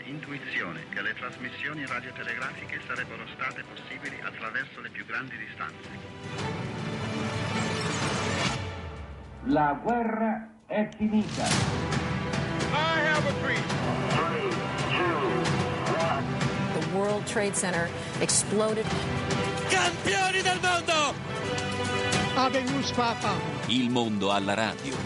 forte intuizione che le trasmissioni radiotelegrafiche sarebbero state possibili attraverso le più grandi distanze. La guerra è finita. I have a dream. The World Trade Center exploded. Campioni del mondo! Habemus Papa. Il mondo alla radio.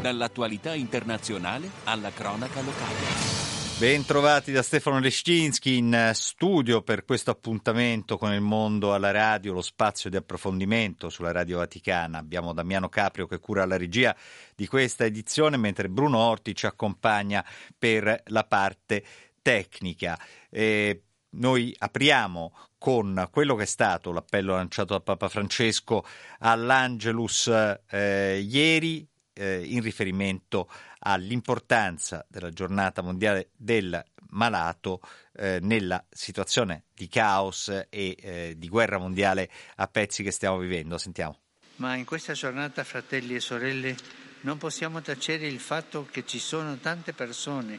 Dall'attualità internazionale alla cronaca locale. Bentrovati da Stefano Lescinski in studio per questo appuntamento con il mondo alla radio, lo spazio di approfondimento sulla Radio Vaticana. Abbiamo Damiano Caprio che cura la regia di questa edizione, mentre Bruno Orti ci accompagna per la parte tecnica. E noi apriamo con quello che è stato l'appello lanciato da Papa Francesco all'Angelus eh, ieri eh, in riferimento all'importanza della giornata mondiale del malato eh, nella situazione di caos e eh, di guerra mondiale a pezzi che stiamo vivendo. Sentiamo. Ma in questa giornata, fratelli e sorelle, non possiamo tacere il fatto che ci sono tante persone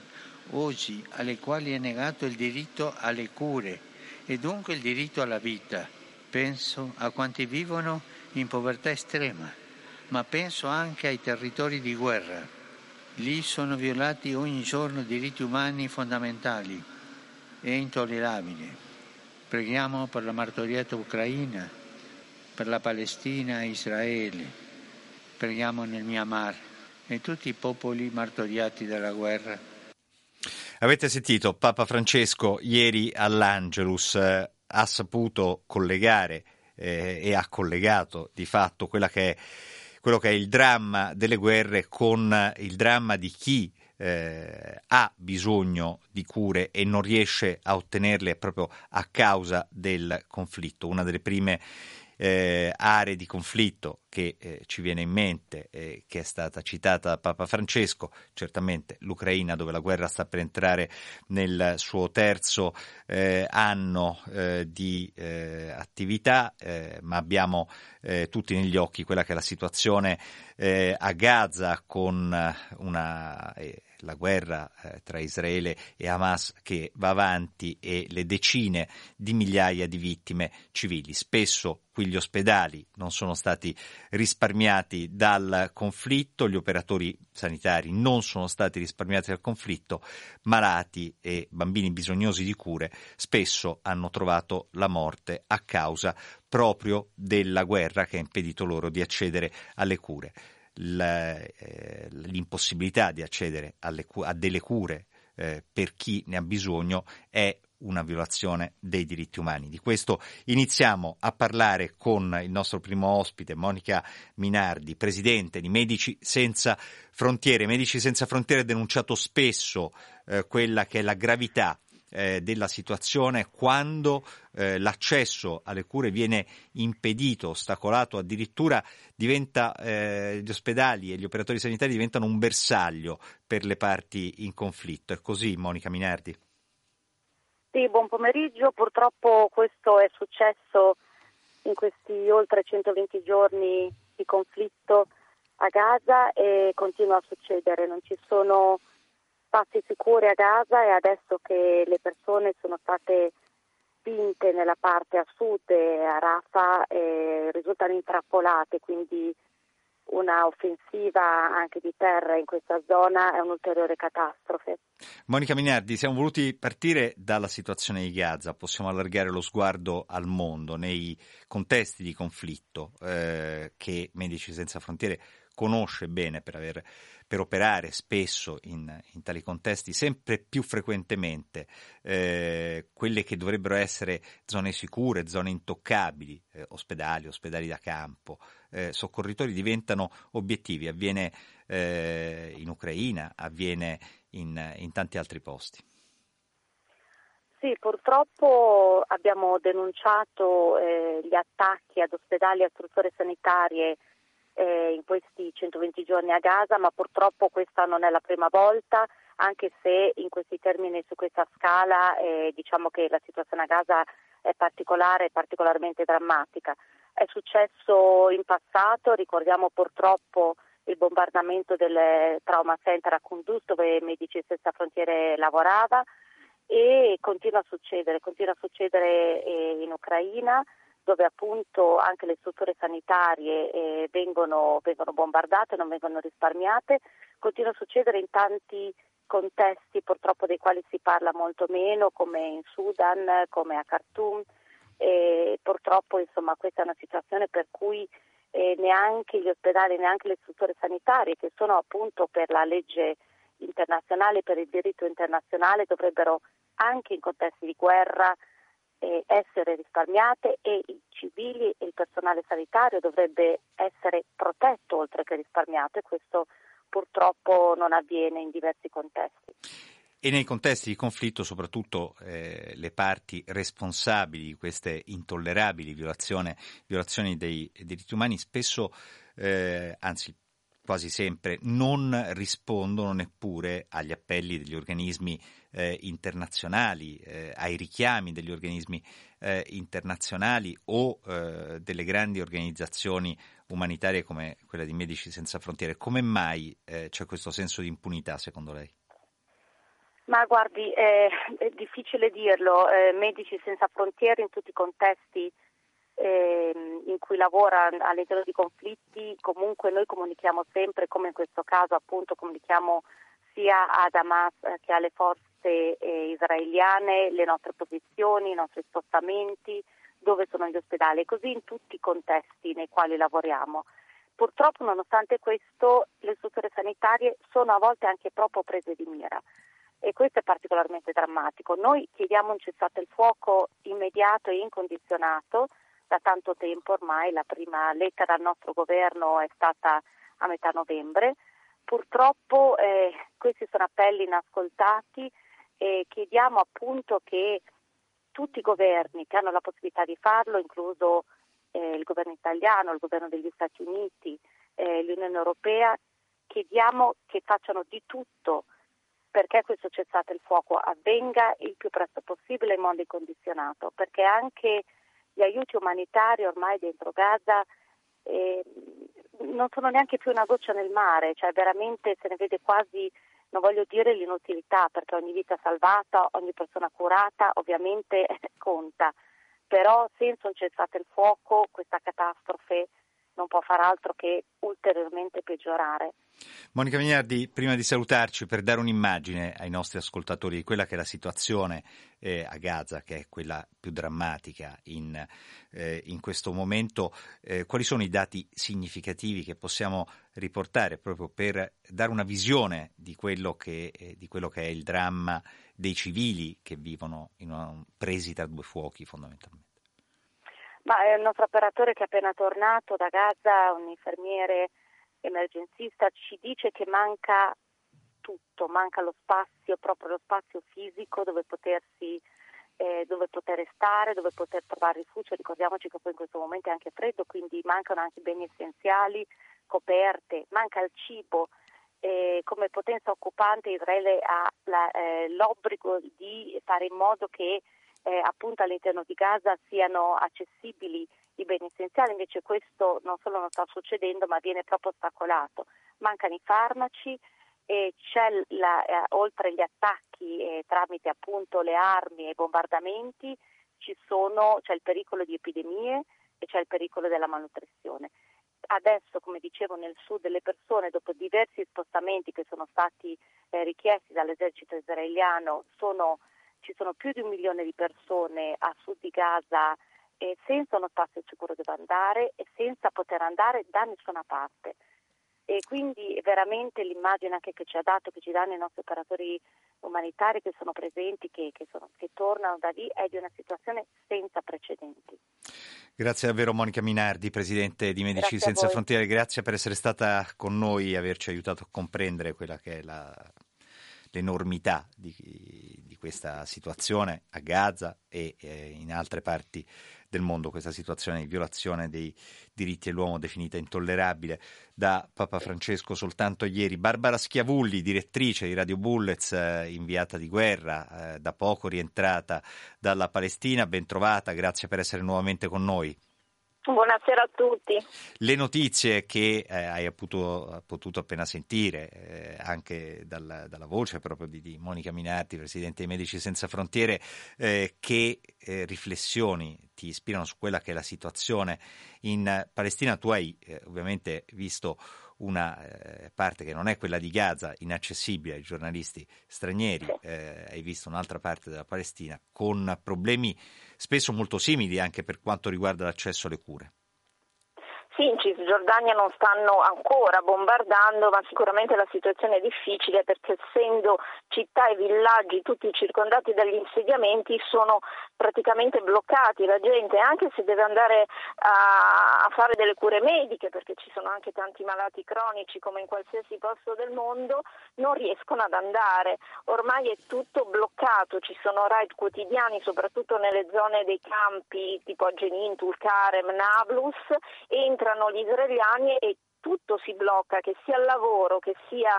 oggi alle quali è negato il diritto alle cure e dunque il diritto alla vita. Penso a quanti vivono in povertà estrema, ma penso anche ai territori di guerra. Lì sono violati ogni giorno diritti umani fondamentali. È intollerabile. Preghiamo per la martoriata Ucraina, per la Palestina e Israele. Preghiamo nel Myanmar e tutti i popoli martoriati dalla guerra. Avete sentito Papa Francesco ieri all'Angelus eh, ha saputo collegare eh, e ha collegato di fatto quella che è, quello che è il dramma delle guerre con il dramma di chi eh, ha bisogno di cure e non riesce a ottenerle proprio a causa del conflitto. Una delle prime eh, aree di conflitto che eh, ci viene in mente, eh, che è stata citata da Papa Francesco, certamente l'Ucraina dove la guerra sta per entrare nel suo terzo eh, anno eh, di eh, attività, ma abbiamo tutti negli occhi quella che è la situazione a Gaza con una la guerra eh, tra Israele e Hamas che va avanti e le decine di migliaia di vittime civili. Spesso qui gli ospedali non sono stati risparmiati dal conflitto, gli operatori sanitari non sono stati risparmiati dal conflitto, malati e bambini bisognosi di cure spesso hanno trovato la morte a causa proprio della guerra che ha impedito loro di accedere alle cure l'impossibilità di accedere alle, a delle cure eh, per chi ne ha bisogno è una violazione dei diritti umani. Di questo iniziamo a parlare con il nostro primo ospite, Monica Minardi, presidente di Medici Senza Frontiere. Medici Senza Frontiere ha denunciato spesso eh, quella che è la gravità eh, della situazione quando eh, l'accesso alle cure viene impedito, ostacolato, addirittura diventa, eh, gli ospedali e gli operatori sanitari diventano un bersaglio per le parti in conflitto. È così, Monica Minardi? Sì, buon pomeriggio. Purtroppo questo è successo in questi oltre 120 giorni di conflitto a Gaza e continua a succedere. Non ci sono spazi sicuri a Gaza e adesso che le persone sono state spinte nella parte a sud e a Rafah eh, risultano intrappolate, quindi una offensiva anche di terra in questa zona è un'ulteriore catastrofe. Monica Minardi, siamo voluti partire dalla situazione di Gaza, possiamo allargare lo sguardo al mondo nei contesti di conflitto eh, che Medici Senza Frontiere conosce bene per aver per operare spesso in, in tali contesti, sempre più frequentemente eh, quelle che dovrebbero essere zone sicure, zone intoccabili, eh, ospedali, ospedali da campo, eh, soccorritori diventano obiettivi. Avviene eh, in Ucraina, avviene in, in tanti altri posti. Sì, purtroppo abbiamo denunciato eh, gli attacchi ad ospedali e strutture sanitarie eh, in questi 120 giorni a Gaza, ma purtroppo questa non è la prima volta, anche se in questi termini su questa scala eh, diciamo che la situazione a Gaza è particolare e particolarmente drammatica. È successo in passato, ricordiamo purtroppo il bombardamento del Trauma Center a Kunduz dove Medici Senza Frontiere lavorava e continua a succedere, continua a succedere eh, in Ucraina dove appunto anche le strutture sanitarie eh, vengono, vengono bombardate, non vengono risparmiate, continua a succedere in tanti contesti purtroppo dei quali si parla molto meno, come in Sudan, come a Khartoum. E purtroppo insomma, questa è una situazione per cui eh, neanche gli ospedali, neanche le strutture sanitarie, che sono appunto per la legge internazionale, per il diritto internazionale, dovrebbero anche in contesti di guerra eh, essere risparmiate e i civili e il personale sanitario dovrebbe essere protetto oltre che risparmiato e questo purtroppo non avviene in diversi contesti. E nei contesti di conflitto, soprattutto eh, le parti responsabili di queste intollerabili violazioni, dei diritti umani spesso, eh, anzi quasi sempre, non rispondono neppure agli appelli degli organismi eh, internazionali, eh, ai richiami degli organismi eh, internazionali o eh, delle grandi organizzazioni umanitarie come quella di Medici Senza Frontiere. Come mai eh, c'è questo senso di impunità secondo lei? Ma guardi, è difficile dirlo, eh, Medici Senza Frontiere in tutti i contesti eh, in cui lavora all'interno di conflitti, comunque noi comunichiamo sempre, come in questo caso appunto comunichiamo sia a Hamas che alle forze eh, israeliane le nostre posizioni, i nostri spostamenti, dove sono gli ospedali, così in tutti i contesti nei quali lavoriamo. Purtroppo, nonostante questo, le strutture sanitarie sono a volte anche proprio prese di mira e questo è particolarmente drammatico. Noi chiediamo un cessate il fuoco immediato e incondizionato da tanto tempo ormai, la prima lettera al nostro governo è stata a metà novembre. Purtroppo eh, questi sono appelli inascoltati e chiediamo appunto che tutti i governi che hanno la possibilità di farlo, incluso eh, il governo italiano, il governo degli Stati Uniti, eh, l'Unione Europea, chiediamo che facciano di tutto perché questo cessate il fuoco avvenga il più presto possibile in modo incondizionato, perché anche gli aiuti umanitari ormai dentro Gaza eh, non sono neanche più una goccia nel mare, cioè veramente se ne vede quasi non voglio dire l'inutilità perché ogni vita salvata, ogni persona curata ovviamente conta, però senza un cessate il fuoco questa catastrofe non può far altro che ulteriormente peggiorare. Monica Mignardi, prima di salutarci, per dare un'immagine ai nostri ascoltatori di quella che è la situazione eh, a Gaza, che è quella più drammatica in, eh, in questo momento, eh, quali sono i dati significativi che possiamo riportare proprio per dare una visione di quello che, eh, di quello che è il dramma dei civili che vivono una, presi tra due fuochi fondamentalmente? Ma è il nostro operatore che è appena tornato da Gaza, un infermiere emergenzista, ci dice che manca tutto, manca lo spazio, proprio lo spazio fisico dove potersi eh, dove poter stare, dove poter trovare rifugio. Ricordiamoci che poi in questo momento è anche freddo, quindi mancano anche beni essenziali, coperte, manca il cibo. Eh, come potenza occupante Israele ha la, eh, l'obbligo di fare in modo che eh, appunto all'interno di Gaza siano accessibili i beni essenziali, invece questo non solo non sta succedendo ma viene proprio ostacolato. Mancano i farmaci, e la, eh, oltre agli attacchi eh, tramite appunto le armi e i bombardamenti sono, c'è il pericolo di epidemie e c'è il pericolo della malnutrizione. Adesso, come dicevo, nel sud le persone, dopo diversi spostamenti che sono stati eh, richiesti dall'esercito israeliano, sono ci sono più di un milione di persone a sud di Gaza eh, senza uno spazio sicuro dove andare e senza poter andare da nessuna parte. E quindi veramente l'immagine anche che ci ha dato, che ci danno i nostri operatori umanitari che sono presenti, che, che, sono, che tornano da lì, è di una situazione senza precedenti. Grazie davvero Monica Minardi, Presidente di Medici grazie Senza Frontiere, grazie per essere stata con noi e averci aiutato a comprendere quella che è la, l'enormità di, di, questa situazione a Gaza e eh, in altre parti del mondo, questa situazione di violazione dei diritti dell'uomo definita intollerabile da Papa Francesco soltanto ieri. Barbara Schiavulli, direttrice di Radio Bullets, eh, inviata di guerra, eh, da poco rientrata dalla Palestina, ben trovata, grazie per essere nuovamente con noi. Buonasera a tutti. Le notizie che eh, hai potuto, potuto, appena sentire, eh, anche dalla, dalla, voce proprio di, di, Monica Minardi, Presidente dei Medici Senza Frontiere, eh, che eh, riflessioni ti ispirano su quella che è la situazione in Palestina? Tu hai eh, ovviamente visto una eh, parte che non è quella di Gaza, inaccessibile ai giornalisti stranieri, eh, hai visto un'altra parte della Palestina con problemi spesso molto simili anche per quanto riguarda l'accesso alle cure. Sì, in Cisgiordania non stanno ancora bombardando, ma sicuramente la situazione è difficile perché essendo città e villaggi tutti circondati dagli insediamenti sono praticamente bloccati. La gente, anche se deve andare a, a fare delle cure mediche, perché ci sono anche tanti malati cronici come in qualsiasi posto del mondo, non riescono ad andare. Ormai è tutto bloccato, ci sono raid quotidiani, soprattutto nelle zone dei campi tipo a Jenin, Tulkarem, Nablus, entra entrano gli israeliani e tutto si blocca, che sia il lavoro, che sia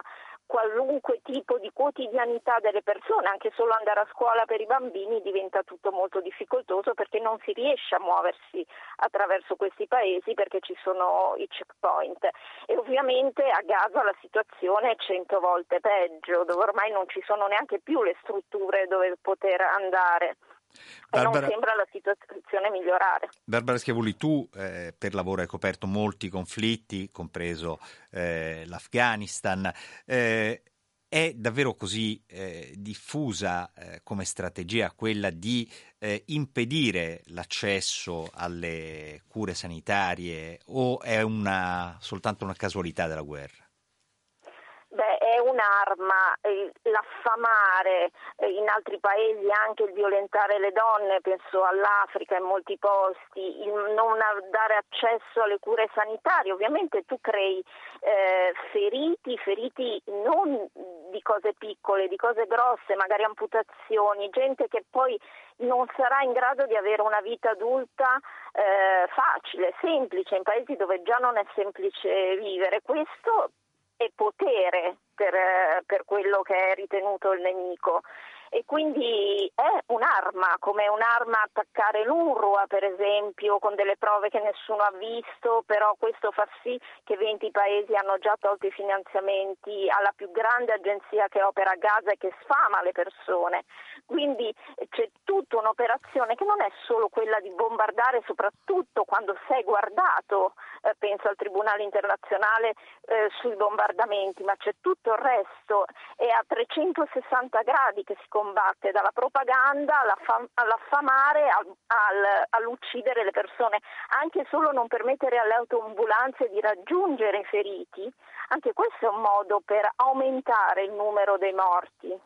qualunque tipo di quotidianità delle persone, anche solo andare a scuola per i bambini diventa tutto molto difficoltoso perché non si riesce a muoversi attraverso questi paesi perché ci sono i checkpoint e ovviamente a Gaza la situazione è cento volte peggio, dove ormai non ci sono neanche più le strutture dove poter andare. Barbara, non sembra la situazione migliorare. Barbara Schiavulli, tu eh, per lavoro hai coperto molti conflitti, compreso eh, l'Afghanistan. Eh, è davvero così eh, diffusa eh, come strategia quella di eh, impedire l'accesso alle cure sanitarie o è una, soltanto una casualità della guerra? È un'arma, eh, l'affamare eh, in altri paesi anche il violentare le donne, penso all'Africa in molti posti, il non dare accesso alle cure sanitarie, ovviamente tu crei eh, feriti, feriti non di cose piccole, di cose grosse, magari amputazioni, gente che poi non sarà in grado di avere una vita adulta eh, facile, semplice, in paesi dove già non è semplice vivere. Questo e potere per, per quello che è ritenuto il nemico e quindi è un'arma, come un'arma attaccare l'UNRWA per esempio con delle prove che nessuno ha visto, però questo fa sì che 20 paesi hanno già tolto i finanziamenti alla più grande agenzia che opera a Gaza e che sfama le persone. Quindi c'è tutta un'operazione che non è solo quella di bombardare, soprattutto quando sei guardato, eh, penso al Tribunale internazionale eh, sui bombardamenti, ma c'è tutto il resto, è a 360 gradi che si combatte, dalla propaganda all'affamare al, all'uccidere le persone, anche solo non permettere alle autoambulanze di raggiungere i feriti, anche questo è un modo per aumentare il numero dei morti.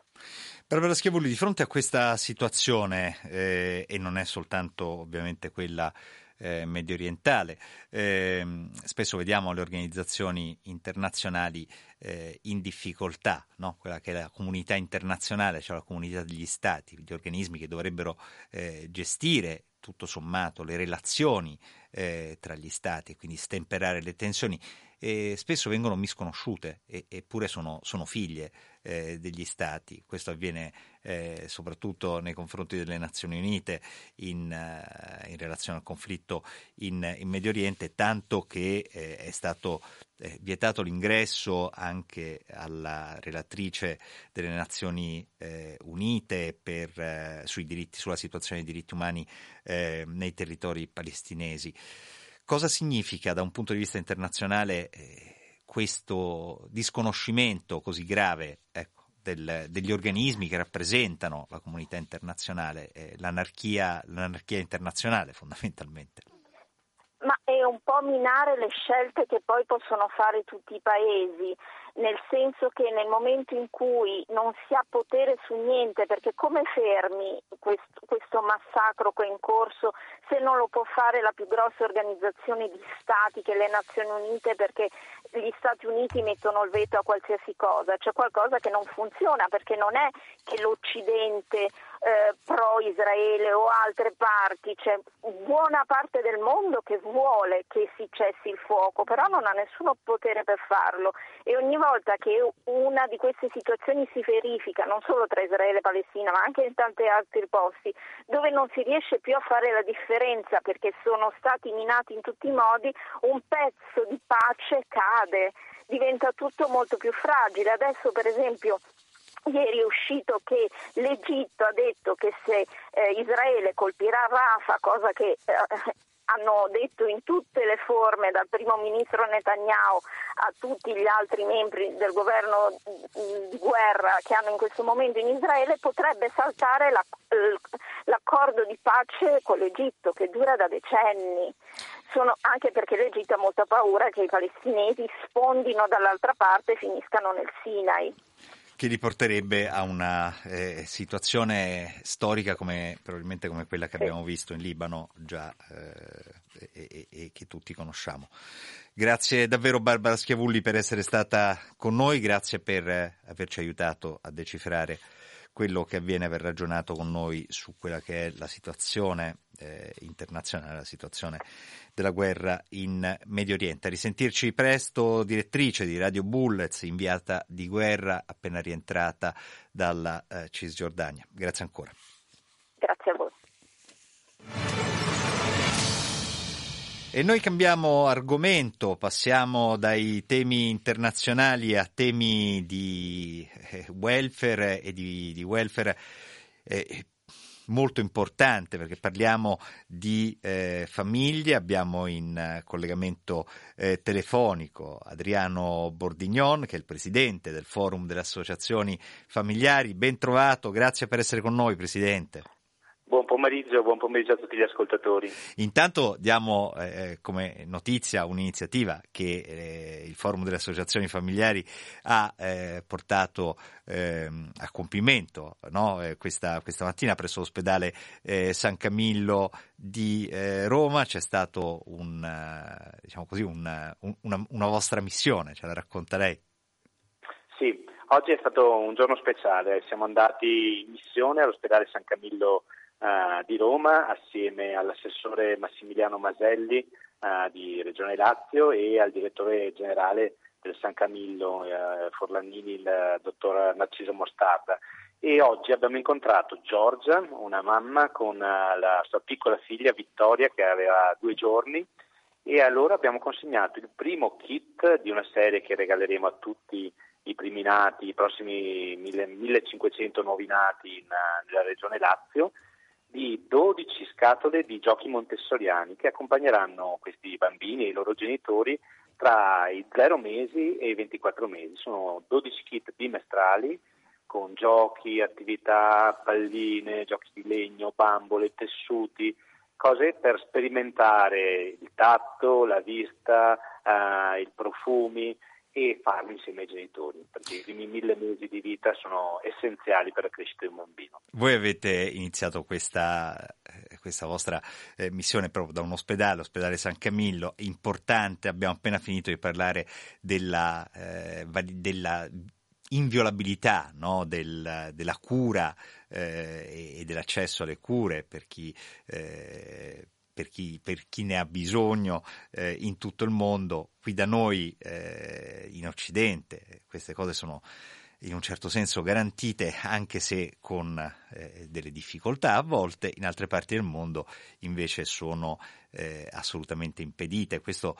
Barbara Schiavulli, di fronte a questa situazione, eh, e non è soltanto ovviamente quella eh, medio orientale. Eh, spesso vediamo le organizzazioni internazionali eh, in difficoltà, no? quella che è la comunità internazionale, cioè la comunità degli stati, gli organismi che dovrebbero eh, gestire tutto sommato le relazioni eh, tra gli stati quindi stemperare le tensioni e spesso vengono misconosciute e, eppure sono, sono figlie eh, degli stati. Questo avviene eh, soprattutto nei confronti delle Nazioni Unite in, uh, in relazione al conflitto in, in, Medio Oriente, tanto che eh, è stato eh, vietato l'ingresso anche alla relatrice delle Nazioni eh, Unite per, eh, diritti, sulla situazione dei diritti umani nei territori palestinesi. Cosa significa da un punto di vista internazionale eh, questo disconoscimento così grave ecco, del, degli organismi che rappresentano la comunità internazionale, eh, l'anarchia, l'anarchia internazionale fondamentalmente? Ma è un po' minare le scelte che poi possono fare tutti i paesi nel senso che nel momento in cui non si ha potere su niente, perché come fermi questo, questo massacro che è in corso se non lo può fare la più grossa organizzazione di stati che le Nazioni Unite perché gli Stati Uniti mettono il veto a qualsiasi cosa, c'è qualcosa che non funziona perché non è che l'Occidente eh, pro-Israele o altre parti, c'è buona parte del mondo che vuole che si cessi il fuoco, però non ha nessuno potere per farlo e ogni che una di queste situazioni si verifica, non solo tra Israele e Palestina, ma anche in tanti altri posti, dove non si riesce più a fare la differenza perché sono stati minati in tutti i modi, un pezzo di pace cade, diventa tutto molto più fragile. Adesso per esempio Ieri è uscito che l'Egitto ha detto che se eh, Israele colpirà Rafa, cosa che eh, hanno detto in tutte le forme, dal primo ministro Netanyahu a tutti gli altri membri del governo di guerra che hanno in questo momento in Israele, potrebbe saltare l'accordo di pace con l'Egitto che dura da decenni. Sono, anche perché l'Egitto ha molta paura che i palestinesi sfondino dall'altra parte e finiscano nel Sinai che li porterebbe a una eh, situazione storica come, probabilmente come quella che abbiamo visto in Libano già eh, e, e, che tutti conosciamo. Grazie davvero Barbara Schiavulli per essere stata con noi, grazie per averci aiutato a decifrare quello che avviene, aver ragionato con noi su quella che è la situazione eh, internazionale, la situazione della guerra in Medio Oriente. A risentirci presto, direttrice di Radio Bullets, inviata di guerra appena rientrata dalla eh, Cisgiordania. Grazie ancora. Grazie a voi. E noi cambiamo argomento, passiamo dai temi internazionali a temi di eh, welfare e di, di welfare eh, molto importante perché parliamo di eh, famiglie, abbiamo in eh, collegamento eh, telefonico Adriano Bordignon che è il presidente del forum delle associazioni familiari, ben trovato, grazie per essere con noi Presidente. Buon pomeriggio, buon pomeriggio a tutti gli ascoltatori. Intanto diamo eh, come notizia un'iniziativa che eh, il Forum delle Associazioni Familiari ha eh, portato ehm, a compimento no? Eh, questa, questa, mattina presso l'ospedale eh, San Camillo di eh, Roma. C'è stato un, diciamo così, un, una, una vostra missione, ce la racconta lei? Sì, oggi è stato un giorno speciale, siamo andati in missione all'ospedale San Camillo uh, di Roma assieme all'assessore Massimiliano Maselli uh, di Regione Lazio e al direttore generale del San Camillo uh, Forlanini, il dottor Narciso Mostarda. E oggi abbiamo incontrato Giorgia, una mamma con la sua piccola figlia Vittoria che aveva due giorni e allora abbiamo consegnato il primo kit di una serie che regaleremo a tutti i primi nati, i prossimi 1500 nuovi nati in, nella regione Lazio di 12 scatole di giochi montessoriani che accompagneranno questi bambini e i loro genitori tra i 0 mesi e i 24 mesi. Sono 12 kit bimestrali con giochi, attività, palline, giochi di legno, bambole, tessuti, cose per sperimentare il tatto, la vista, eh, i profumi e farlo insieme ai genitori, perché i primi mille mesi di vita sono essenziali per la crescita di un bambino. Voi avete iniziato questa, eh, questa vostra eh, missione proprio da un ospedale, l'ospedale San Camillo, importante, abbiamo appena finito di parlare della, eh, della inviolabilità no? Del, della cura eh, e dell'accesso alle cure per chi eh, per chi, per chi ne ha bisogno eh, in tutto il mondo. Qui da noi eh, in Occidente queste cose sono in un certo senso garantite, anche se con eh, delle difficoltà a volte, in altre parti del mondo invece sono eh, assolutamente impedite. Questo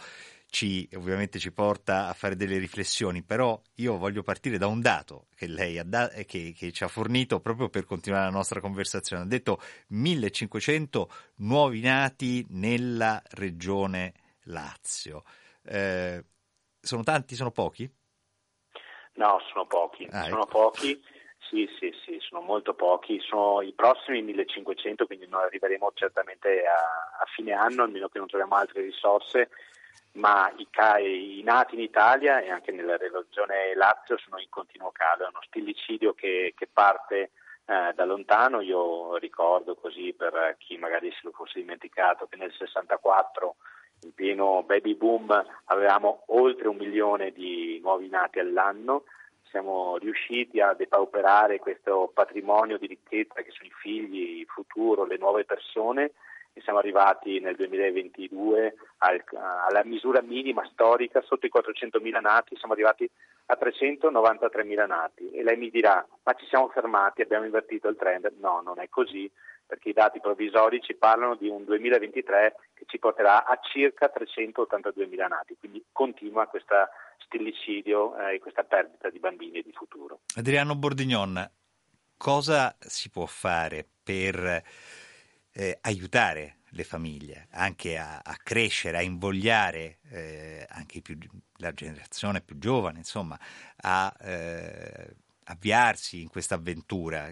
ci, ovviamente ci porta a fare delle riflessioni, però io voglio partire da un dato che lei ha da, che, che ci ha fornito proprio per continuare la nostra conversazione. Ha detto 1500 nuovi nati nella regione Lazio. Eh, sono tanti, sono pochi? No, sono pochi, ah, sono ecco. pochi. Sì, sì, sì, sono molto pochi, sono i prossimi 1500, quindi noi arriveremo certamente a, a fine anno, almeno che non troviamo altre risorse ma i, i, nati in Italia e anche nella regione Lazio sono in continuo calo, è uno stillicidio che, che parte eh, da lontano, io ricordo così per chi magari se lo fosse dimenticato che nel 64 in pieno baby boom avevamo oltre un milione di nuovi nati all'anno, siamo riusciti a depauperare questo patrimonio di ricchezza che sono i figli, il futuro, le nuove persone e siamo arrivati nel 2022 al, alla misura minima storica, sotto i 400.000 nati, siamo arrivati a 393.000 nati e lei mi dirà ma ci siamo fermati, abbiamo invertito il trend? No, non è così perché i dati provvisori ci parlano di un 2023 che ci porterà a circa 382.000 nati, quindi continua questo stillicidio eh, e questa perdita di bambini e di futuro. Adriano Bordignon, cosa si può fare per eh, aiutare le famiglie anche a, a crescere, a invogliare eh, anche più, la generazione più giovane, insomma, a eh, avviarsi in questa avventura,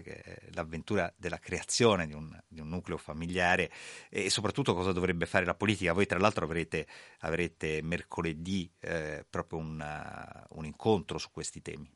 l'avventura della creazione di un, di un, nucleo familiare e soprattutto cosa dovrebbe fare la politica. Voi tra l'altro avrete, avrete mercoledì eh, proprio una, un incontro su questi temi.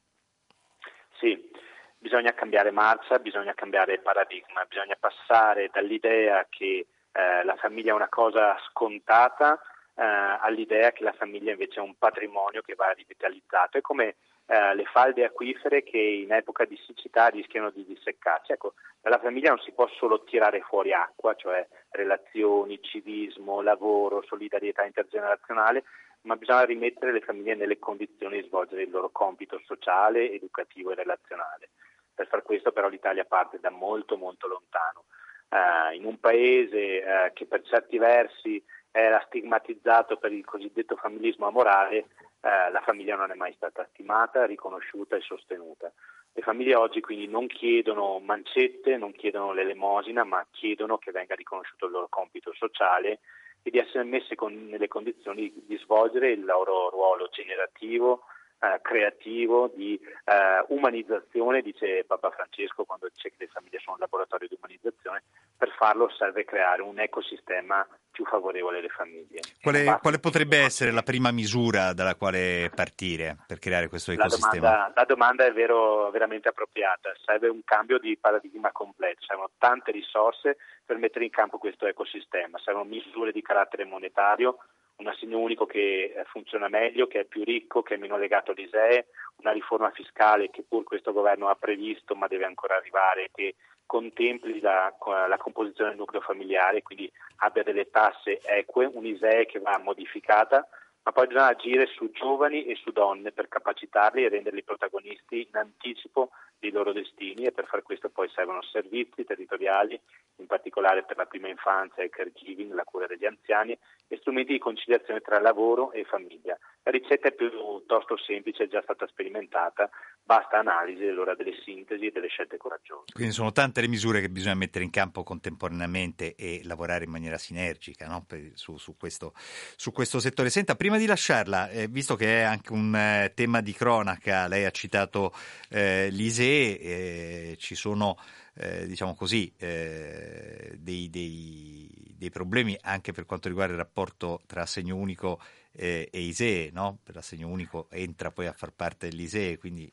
Bisogna cambiare marcia, bisogna cambiare paradigma, bisogna passare dall'idea che eh, la famiglia è una cosa scontata eh, all'idea che la famiglia invece è un patrimonio che va rivitalizzato. È come eh, le falde acquifere che in epoca di siccità rischiano di disseccarsi. Ecco, dalla famiglia non si può solo tirare fuori acqua, cioè relazioni, civismo, lavoro, solidarietà intergenerazionale, ma bisogna rimettere le famiglie nelle condizioni di svolgere il loro compito sociale, educativo e relazionale. Per far questo però l'Italia parte da molto molto lontano. Uh, in un paese uh, che per certi versi era stigmatizzato per il cosiddetto familismo amorale, eh, la famiglia non è mai stata stimata, riconosciuta e sostenuta. Le famiglie oggi quindi non chiedono mancette, non chiedono l'elemosina, ma chiedono che venga riconosciuto il loro compito sociale e di essere messe con, nelle condizioni di svolgere il loro ruolo generativo, eh, creativo, di eh, umanizzazione, dice Papa Francesco quando dice che le famiglie sono un laboratorio di umanizzazione, per farlo serve creare un ecosistema più favorevole alle famiglie. Quale, quale potrebbe essere la prima misura dalla quale partire per creare questo ecosistema? La domanda, la domanda è vero, veramente appropriata, serve un cambio di paradigma completo, servono tante risorse per mettere in campo questo ecosistema, servono misure di carattere monetario, un assegno unico che eh, funziona meglio, che è più ricco, che è meno legato all'ISEE, una riforma fiscale che pur questo governo ha previsto ma deve ancora arrivare, che contempli la, la composizione del nucleo familiare, quindi abbia delle tasse eque, un ISEE che va modificata, ma poi bisogna agire su giovani e su donne per capacitarli e renderli protagonisti in anticipo dei loro destini e per fare questo poi servono servizi territoriali, in particolare per la prima infanzia e il caregiving, la cura degli anziani e strumenti di conciliazione tra lavoro e famiglia. La ricetta è piuttosto semplice, è già stata sperimentata, basta analisi allora delle sintesi e delle scelte coraggiose. Quindi sono tante le misure che bisogna mettere in campo contemporaneamente e lavorare in maniera sinergica no? su, su, questo, su, questo, settore. Senta, prima di lasciarla, eh, visto che è anche un eh, tema di cronaca, lei ha citato eh, l'ISEE, eh, ci sono eh, diciamo così, eh, dei, dei, dei, problemi anche per quanto riguarda il rapporto tra assegno unico eh, e ISEE, no? L'assegno unico entra poi a far parte dell'ISEE, quindi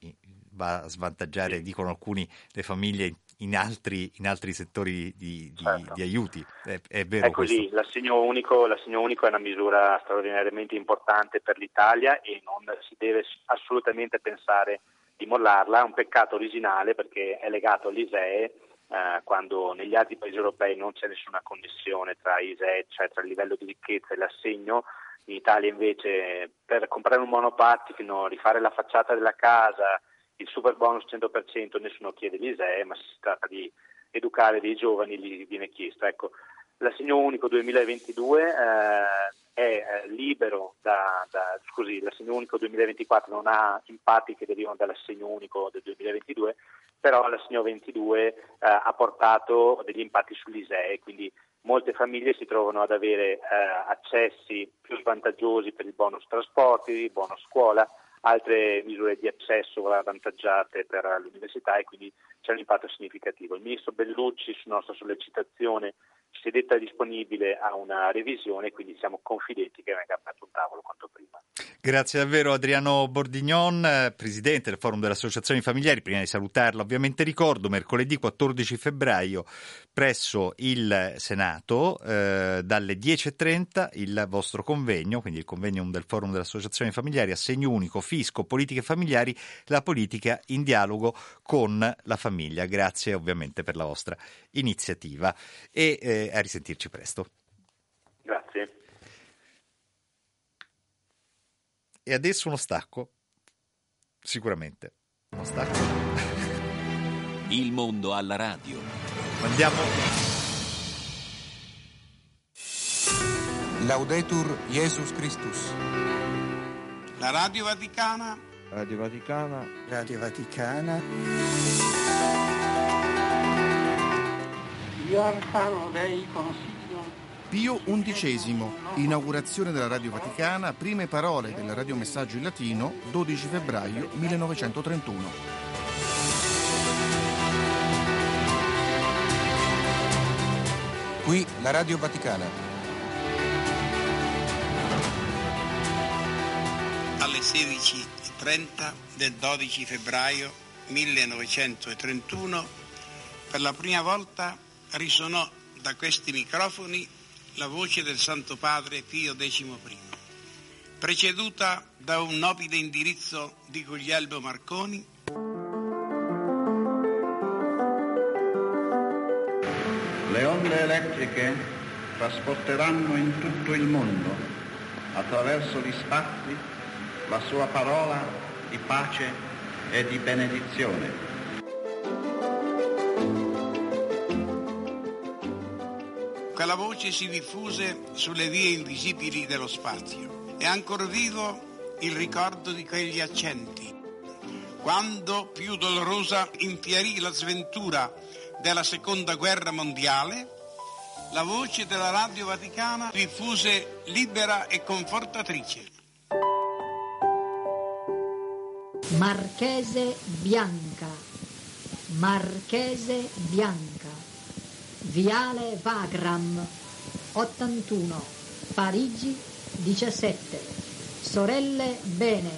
va a svantaggiare, dicono alcuni, le famiglie in altri, in altri settori di, di, certo. di aiuti. È, è vero è così, l'assegno unico, l'assegno unico, è una misura straordinariamente importante per l'Italia e non si deve assolutamente pensare di mollarla, è un peccato originale perché è legato all'ISEE eh, quando negli altri paesi europei non c'è nessuna connessione tra ISEE, cioè tra il livello di ricchezza e l'assegno, in Italia invece per comprare un monopattino, rifare la facciata della casa, il super bonus 100% nessuno chiede l'ISEE, ma si tratta di educare dei giovani gli viene chiesto. Ecco, l'assegno unico 2022 eh, è eh, libero da, da, scusi, l'assegno unico 2024 non ha impatti che derivano dall'assegno unico del 2022, però l'assegno 22 eh, ha portato degli impatti sull'ISEE, quindi molte famiglie si trovano ad avere eh, accessi più vantaggiosi per il bonus trasporti, il bonus scuola, altre misure di accesso avvantaggiate per l'università e quindi c'è un impatto significativo. Il ministro Bellucci, su nostra sollecitazione, si è detta disponibile a una revisione, quindi siamo confidenti che venga aperto un tavolo quanto prima. Grazie davvero Adriano Bordignon, presidente del Forum delle Associazioni Familiari. Prima di salutarla, ovviamente ricordo mercoledì 14 febbraio presso il Senato eh, dalle 10.30 il vostro convegno, quindi il convegno del Forum delle Associazioni Familiari, assegno unico, fisco, politiche familiari, la politica in dialogo con la famiglia. Grazie ovviamente per la vostra iniziativa e eh, a risentirci presto. Grazie. E adesso uno stacco, sicuramente. Uno stacco. Il mondo alla radio. Andiamo. Laudetur Jesus Christus. La Radio Vaticana. Radio Vaticana. Radio Vaticana. Pio XI, inaugurazione della Radio Vaticana, prime parole del radiomessaggio in latino, 12 febbraio 1931. Qui la Radio Vaticana. Alle 16.30 del 12 febbraio 1931, per la prima volta risonò da questi microfoni la voce del Santo Padre Pio XI, preceduta da un nobile indirizzo di Guglielmo Marconi. Le onde elettriche trasporteranno in tutto il mondo, attraverso gli spazi, la sua parola di pace e di benedizione. Quella voce si diffuse sulle vie invisibili dello spazio. È ancora vivo il ricordo di quegli accenti. Quando più dolorosa infierì la sventura della seconda guerra mondiale, la voce della Radio Vaticana diffuse libera e confortatrice. Marchese Bianca, Marchese Bianca, Viale Vagram, 81, Parigi 17, sorelle bene,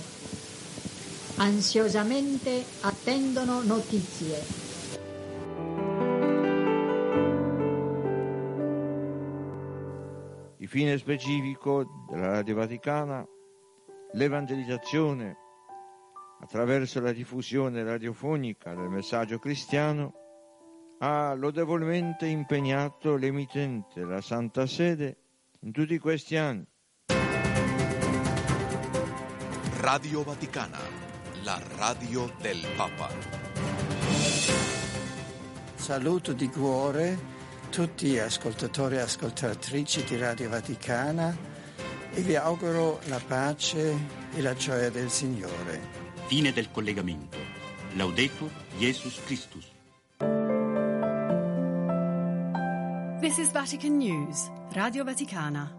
ansiosamente attendono notizie. Il fine specifico della Radio Vaticana, l'evangelizzazione attraverso la diffusione radiofonica del messaggio cristiano, ha lodevolmente impegnato l'emittente, la Santa Sede, in tutti questi anni. Radio Vaticana, la radio del Papa. Saluto di cuore tutti gli ascoltatori e ascoltatrici di Radio Vaticana e vi auguro la pace e la gioia del Signore. Fine del collegamento. Laudetur Jesus Christus. This is Vatican News, Radio Vaticana.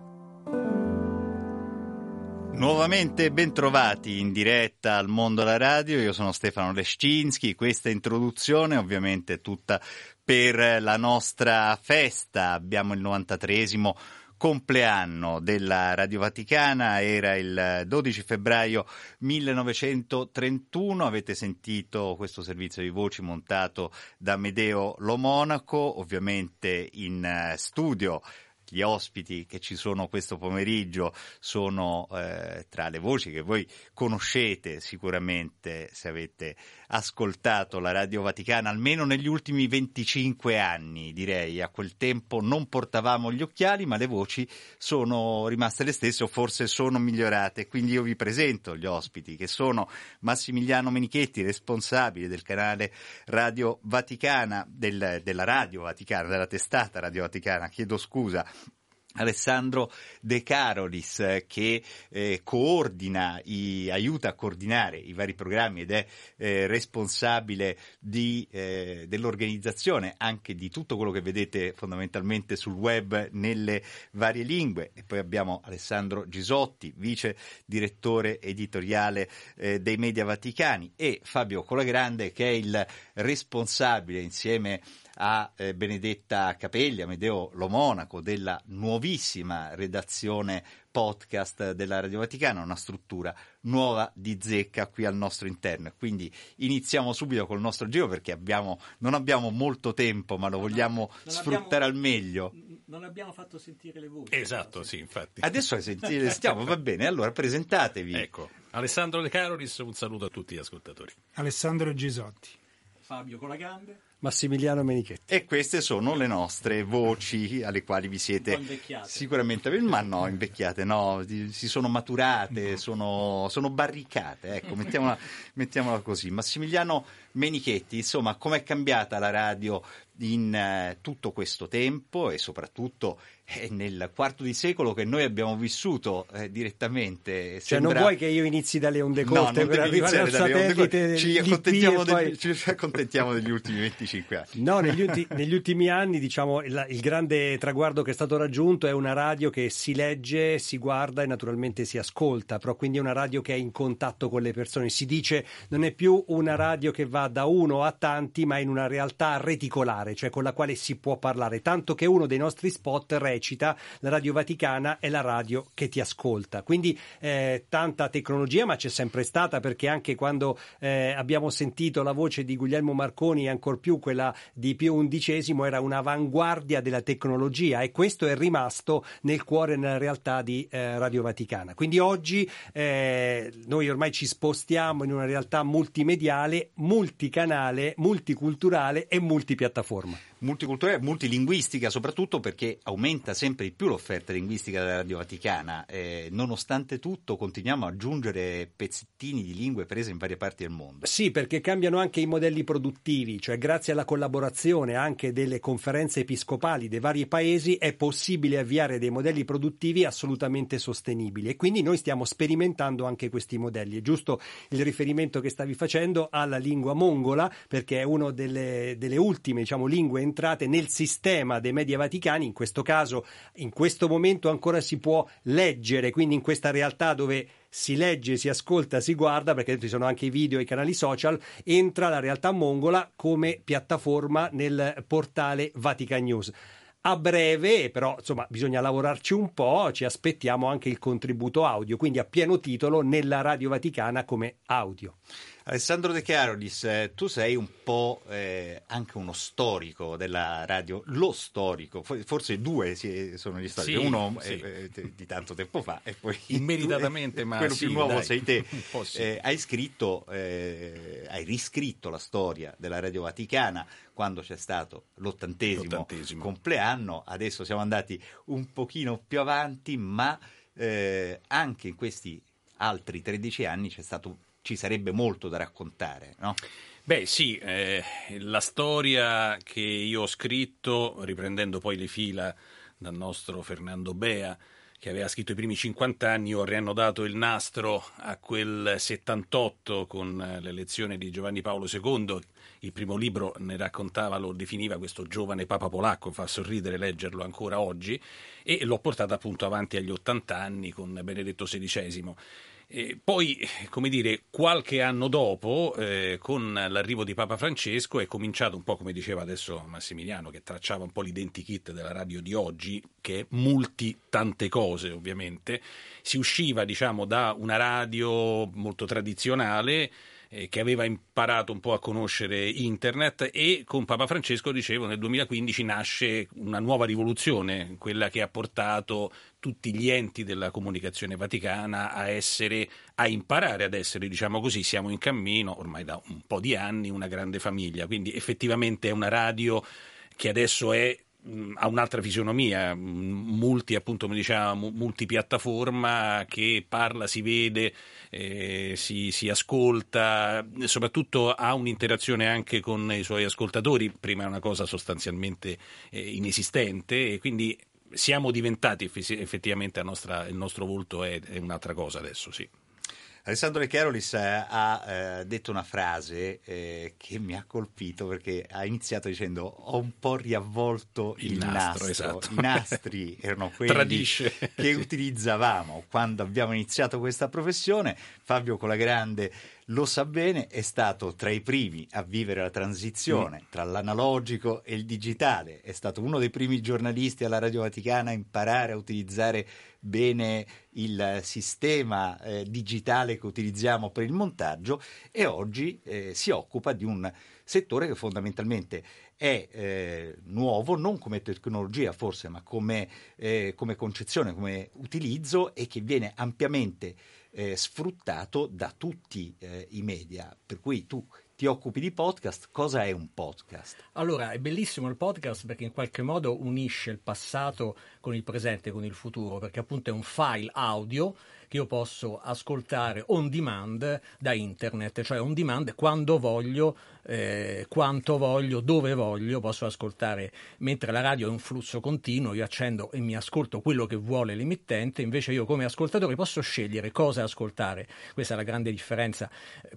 Nuovamente bentrovati in diretta al mondo alla radio, io sono Stefano Lescinski, questa introduzione ovviamente è tutta per la nostra festa, abbiamo il 93esimo compleanno della Radio Vaticana, era il 12 febbraio 1931, avete sentito questo servizio di voci montato da Medeo Lo Monaco, ovviamente in studio gli ospiti che ci sono questo pomeriggio sono eh, tra le voci che voi conoscete sicuramente se avete ascoltato la Radio Vaticana almeno negli ultimi 25 anni, direi. A quel tempo non portavamo gli occhiali, ma le voci sono rimaste le stesse o forse sono migliorate. Quindi io vi presento gli ospiti che sono Massimiliano Menichetti, responsabile del canale Radio Vaticana, del, della Radio Vaticana, della testata Radio Vaticana, chiedo scusa, Alessandro De Carolis che eh, coordina, i, aiuta a coordinare i vari programmi ed è eh, responsabile di, eh, dell'organizzazione anche di tutto quello che vedete fondamentalmente sul web nelle varie lingue. E poi abbiamo Alessandro Gisotti, vice direttore editoriale eh, dei Media Vaticani e Fabio Colagrande che è il responsabile insieme a eh, Benedetta Capelli, Amedeo Lomonaco della nuovissima redazione podcast della Radio Vaticana, una struttura nuova di zecca qui al nostro interno. Quindi iniziamo subito col nostro giro perché abbiamo, non abbiamo molto tempo, ma lo vogliamo non sfruttare abbiamo- al meglio. Non abbiamo fatto sentire le voci. Esatto, sì, infatti. Adesso senti- stiamo, va bene, allora presentatevi. Ecco, Alessandro De Carolis, un saluto a tutti gli ascoltatori. Alessandro Gisotti. Fabio con la gambe. Massimiliano Menichetti. E queste sono le nostre voci alle quali vi siete sicuramente, ma no, invecchiate, no, si sono maturate, sono, sono barricate, ecco, mettiamola, mettiamola così. Massimiliano Menichetti, insomma, com'è cambiata la radio in eh, tutto questo tempo e soprattutto eh, nel quarto di secolo che noi abbiamo vissuto eh, direttamente? Cioè, Sembra- non vuoi che io inizi dalle onde No, corte non per arrivare al satellite ci accontentiamo, e degli, poi- ci accontentiamo degli ultimi 25 anni. No, negli, ulti- negli ultimi anni, diciamo, il, il grande traguardo che è stato raggiunto è una radio che si legge, si guarda e naturalmente si ascolta, però quindi è una radio che è in contatto con le persone. Si dice non è più una radio che va da uno a tanti, ma in una realtà reticolare, cioè con la quale si può parlare. Tanto che uno dei nostri spot recita la Radio Vaticana è la radio che ti ascolta. Quindi eh, tanta tecnologia, ma c'è sempre stata perché anche quando eh, abbiamo sentito la voce di Guglielmo Marconi e ancor più quella di Pio XI era un'avanguardia della tecnologia e questo è rimasto nel cuore e nella realtà di eh, Radio Vaticana. Quindi oggi eh, noi ormai ci spostiamo in una realtà multimediale, multicanale, multiculturale e multipiattaforma. Multiculturale, multilinguistica soprattutto perché aumenta sempre di più l'offerta linguistica della Radio Vaticana. Eh, nonostante tutto continuiamo ad aggiungere pezzettini di lingue prese in varie parti del mondo. Sì, perché cambiano anche i modelli produttivi, cioè grazie alla collaborazione anche delle conferenze episcopali dei vari paesi è possibile avviare dei modelli produttivi assolutamente sostenibili e quindi noi stiamo sperimentando anche questi modelli. È giusto il riferimento che stavi facendo alla lingua mongola perché è una delle, delle ultime diciamo, lingue entrate nel sistema dei media vaticani, in questo caso in questo momento ancora si può leggere, quindi in questa realtà dove si legge, si ascolta, si guarda, perché ci sono anche i video e i canali social, entra la realtà mongola come piattaforma nel portale Vatican News. A breve, però insomma bisogna lavorarci un po', ci aspettiamo anche il contributo audio, quindi a pieno titolo nella Radio Vaticana come audio. Alessandro De Carolis, eh, tu sei un po' eh, anche uno storico della radio, lo storico, fo- forse due sono gli storici, Sì, uno sì. eh, eh, di tanto tempo fa e poi Immeritatamente, ma quello sì, più nuovo dai. sei te. Eh, hai scritto, eh, hai riscritto la storia della Radio Vaticana quando c'è stato l'ottantesimo, L'ottantesimo. compleanno, adesso siamo andati un pochino più avanti, ma eh, anche in questi altri 13 anni c'è stato, ci sarebbe molto da raccontare, no? Beh sì, eh, la storia che io ho scritto, riprendendo poi le fila dal nostro Fernando Bea, che aveva scritto i primi 50 anni, ho riannodato il nastro a quel 78 con eh, l'elezione di Giovanni Paolo II. Il primo libro ne raccontava, lo definiva questo giovane papa polacco, fa sorridere leggerlo ancora oggi, e l'ho portata appunto avanti agli 80 anni con Benedetto XVI. E poi, come dire, qualche anno dopo, eh, con l'arrivo di Papa Francesco, è cominciato un po' come diceva adesso Massimiliano, che tracciava un po' l'identikit della radio di oggi, che è multi tante cose ovviamente. Si usciva, diciamo, da una radio molto tradizionale eh, che aveva imparato un po' a conoscere internet e con Papa Francesco, dicevo, nel 2015 nasce una nuova rivoluzione, quella che ha portato tutti gli enti della comunicazione vaticana a essere a imparare ad essere, diciamo così, siamo in cammino ormai da un po' di anni, una grande famiglia, quindi effettivamente è una radio che adesso è ha un'altra fisionomia, multi appunto come dicevamo, multipiattaforma che parla, si vede, eh, si, si ascolta, soprattutto ha un'interazione anche con i suoi ascoltatori, prima è una cosa sostanzialmente eh, inesistente e quindi siamo diventati effe- effettivamente nostra- il nostro volto è, è un'altra cosa adesso, sì. Alessandro De Carolis ha eh, detto una frase eh, che mi ha colpito perché ha iniziato dicendo ho un po' riavvolto il, Il nastro, nastro. esatto. I nastri erano quelli Tradisce. che utilizzavamo quando abbiamo iniziato questa professione. Fabio con la grande lo sa bene, è stato tra i primi a vivere la transizione tra l'analogico e il digitale, è stato uno dei primi giornalisti alla Radio Vaticana a imparare a utilizzare bene il sistema eh, digitale che utilizziamo per il montaggio e oggi eh, si occupa di un settore che fondamentalmente è eh, nuovo, non come tecnologia forse, ma come, eh, come, concezione, come utilizzo e che viene ampiamente eh, sfruttato da tutti eh, i media. Per cui tu ti occupi di podcast, cosa è un podcast? Allora, è bellissimo il podcast perché in qualche modo unisce il passato con il presente, con il futuro, perché appunto è un file audio che io posso ascoltare on demand da internet, cioè on demand quando voglio, eh, quanto voglio, dove voglio, posso ascoltare, mentre la radio è un flusso continuo, io accendo e mi ascolto quello che vuole l'emittente, invece io come ascoltatore posso scegliere cosa ascoltare, questa è la grande differenza.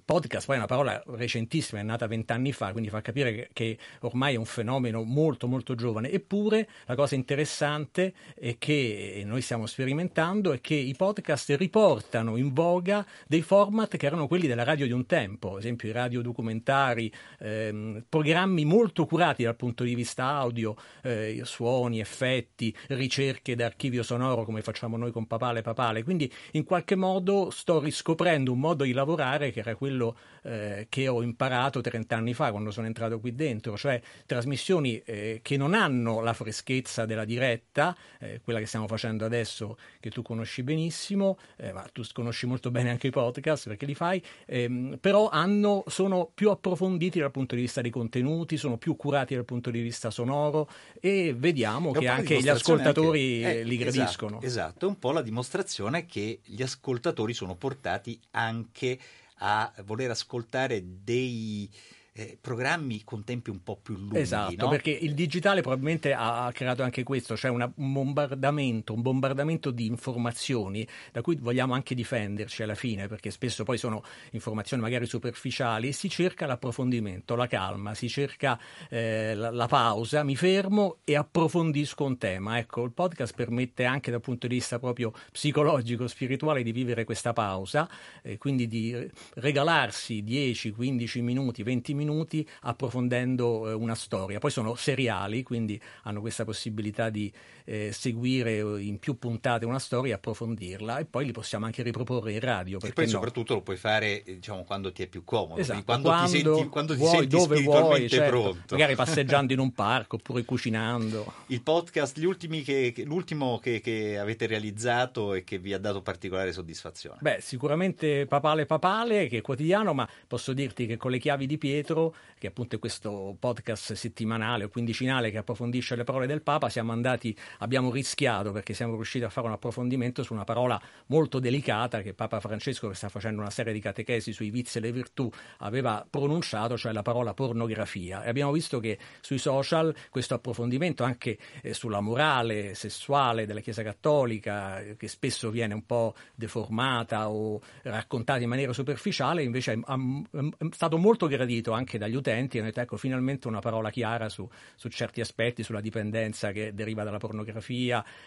Podcast poi è una parola recentissima, è nata vent'anni fa, quindi fa capire che, che ormai è un fenomeno molto molto giovane, eppure la cosa interessante è che noi stiamo sperimentando è che i podcast riportano in voga dei format che erano quelli della radio di un tempo, ad esempio i radiodocumentari, ehm, programmi molto curati dal punto di vista audio, eh, suoni, effetti, ricerche d'archivio sonoro come facciamo noi con Papale Papale. Quindi in qualche modo sto riscoprendo un modo di lavorare che era quello eh, che ho imparato 30 anni fa quando sono entrato qui dentro, cioè trasmissioni eh, che non hanno la freschezza della diretta, eh, quella che stiamo facendo adesso che tu conosci benissimo, eh, ma tu conosci molto bene anche i podcast perché li fai, ehm, però hanno, sono più approfonditi dal punto di vista dei contenuti, sono più curati dal punto di vista sonoro e vediamo che anche gli ascoltatori anche, eh, li gradiscono. Esatto, esatto, è un po' la dimostrazione che gli ascoltatori sono portati anche a voler ascoltare dei eh, programmi con tempi un po' più lunghi. Esatto, no? perché il digitale probabilmente ha, creato anche questo, cioè una, un bombardamento, un bombardamento di informazioni da cui vogliamo anche difenderci alla fine, perché spesso poi sono informazioni magari superficiali e si cerca l'approfondimento, la calma, si cerca eh, la, la, pausa, mi fermo e approfondisco un tema. Ecco, il podcast permette anche dal punto di vista proprio psicologico, spirituale di vivere questa pausa, eh, quindi di regalarsi 10, 15 minuti, 20 minuti minuti approfondendo eh, una storia. Poi sono seriali, quindi hanno questa possibilità di eh, seguire in più puntate una storia approfondirla e poi li possiamo anche riproporre in radio. E poi no? soprattutto lo puoi fare diciamo, quando ti è più comodo, esatto, quando, quando, ti senti, quando ti vuoi, senti dove spiritualmente vuoi, certo, pronto. Magari passeggiando in un parco oppure cucinando. Il podcast, che, l'ultimo che, che avete realizzato e che vi ha dato particolare soddisfazione? Beh, sicuramente Papale Papale, che è quotidiano, ma posso dirti che con le chiavi di Pietro, che appunto è questo podcast settimanale o quindicinale che approfondisce le parole del Papa, siamo andati, abbiamo rischiato perché siamo riusciti a fare un approfondimento su una parola molto delicata che Papa Francesco, che sta facendo una serie di catechesi sui vizi e le virtù, aveva pronunciato, cioè la parola pornografia. E abbiamo visto che sui social questo approfondimento anche eh, sulla morale sessuale della Chiesa Cattolica, che spesso viene un po' deformata o raccontata in maniera superficiale, invece è, è stato molto gradito anche dagli utenti. Hanno detto ecco finalmente una parola chiara su, su certi aspetti, sulla dipendenza che deriva dalla pornografia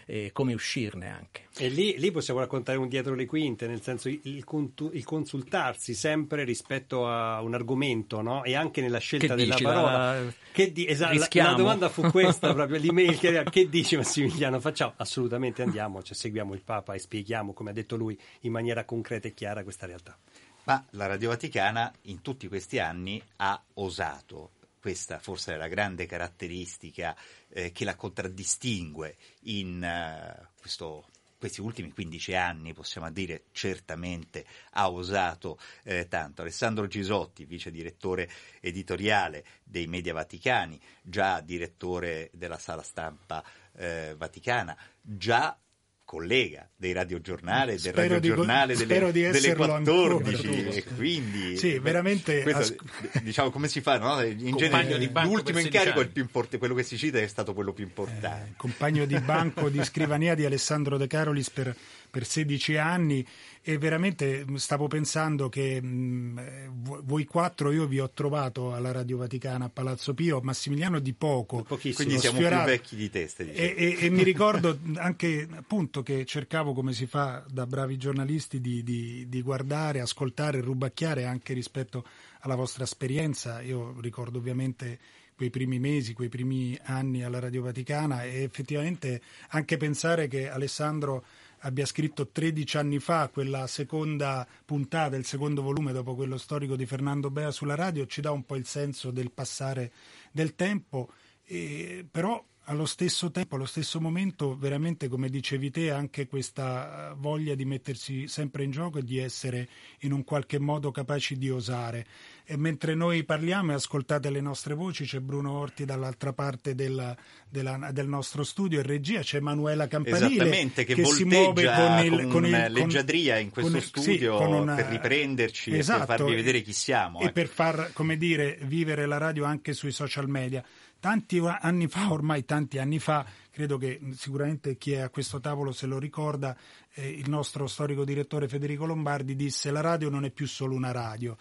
e come uscirne anche. E lì, lì possiamo raccontare un dietro le quinte, nel senso il, il, il consultarsi sempre rispetto a un argomento no? e anche nella scelta che della dici, parola. La... Che di... esatto, la, la, domanda fu questa, proprio l'email che, che dici Massimiliano? Facciamo assolutamente andiamo, cioè, seguiamo il Papa e spieghiamo, come ha detto lui, in maniera concreta e chiara questa realtà. Ma la Radio Vaticana in tutti questi anni ha osato questa forse è la grande caratteristica eh, che la contraddistingue in uh, questo, questi ultimi 15 anni, possiamo dire certamente ha osato eh, tanto. Alessandro Gisotti, vice direttore editoriale dei Media Vaticani, già direttore della sala stampa eh, vaticana, già collega dei radiogiornali, del spero radiogiornale di, delle, delle 14 ancora, e quindi sì, veramente questo, as... diciamo come si fa no? in genere l'ultimo incarico è il più importante quello che si cita è stato quello più importante. Eh, compagno di banco di scrivania di Alessandro De Carolis per per 16 anni e veramente stavo pensando che mh, voi quattro io vi ho trovato alla Radio Vaticana a Palazzo Pio, Massimiliano di poco, quindi siamo sfiorato. più vecchi di testa. E, e, e mi ricordo anche appunto che cercavo come si fa da bravi giornalisti di, di, di guardare, ascoltare, rubacchiare anche rispetto alla vostra esperienza. Io ricordo ovviamente quei primi mesi, quei primi anni alla Radio Vaticana e effettivamente anche pensare che Alessandro abbia scritto 13 anni fa quella seconda puntata, il secondo volume dopo quello storico di Fernando Bea sulla radio, ci dà un po' il senso del passare del tempo, e, però allo stesso tempo, allo stesso momento, veramente come dicevi te, anche questa voglia di mettersi sempre in gioco e di essere in un qualche modo capaci di osare. E mentre noi parliamo e ascoltate le nostre voci, c'è Bruno Orti dall'altra parte della, della, del nostro studio, in regia c'è Emanuela Campanile che, che si muove con, il, con, con il, leggiadria in questo studio sì, una, per riprenderci esatto, e per farvi vedere chi siamo. E ecco. per far, come dire, vivere la radio anche sui social media. Tanti anni fa, ormai tanti anni fa, credo che sicuramente chi è a questo tavolo se lo ricorda, eh, il nostro storico direttore Federico Lombardi disse la radio non è più solo una radio.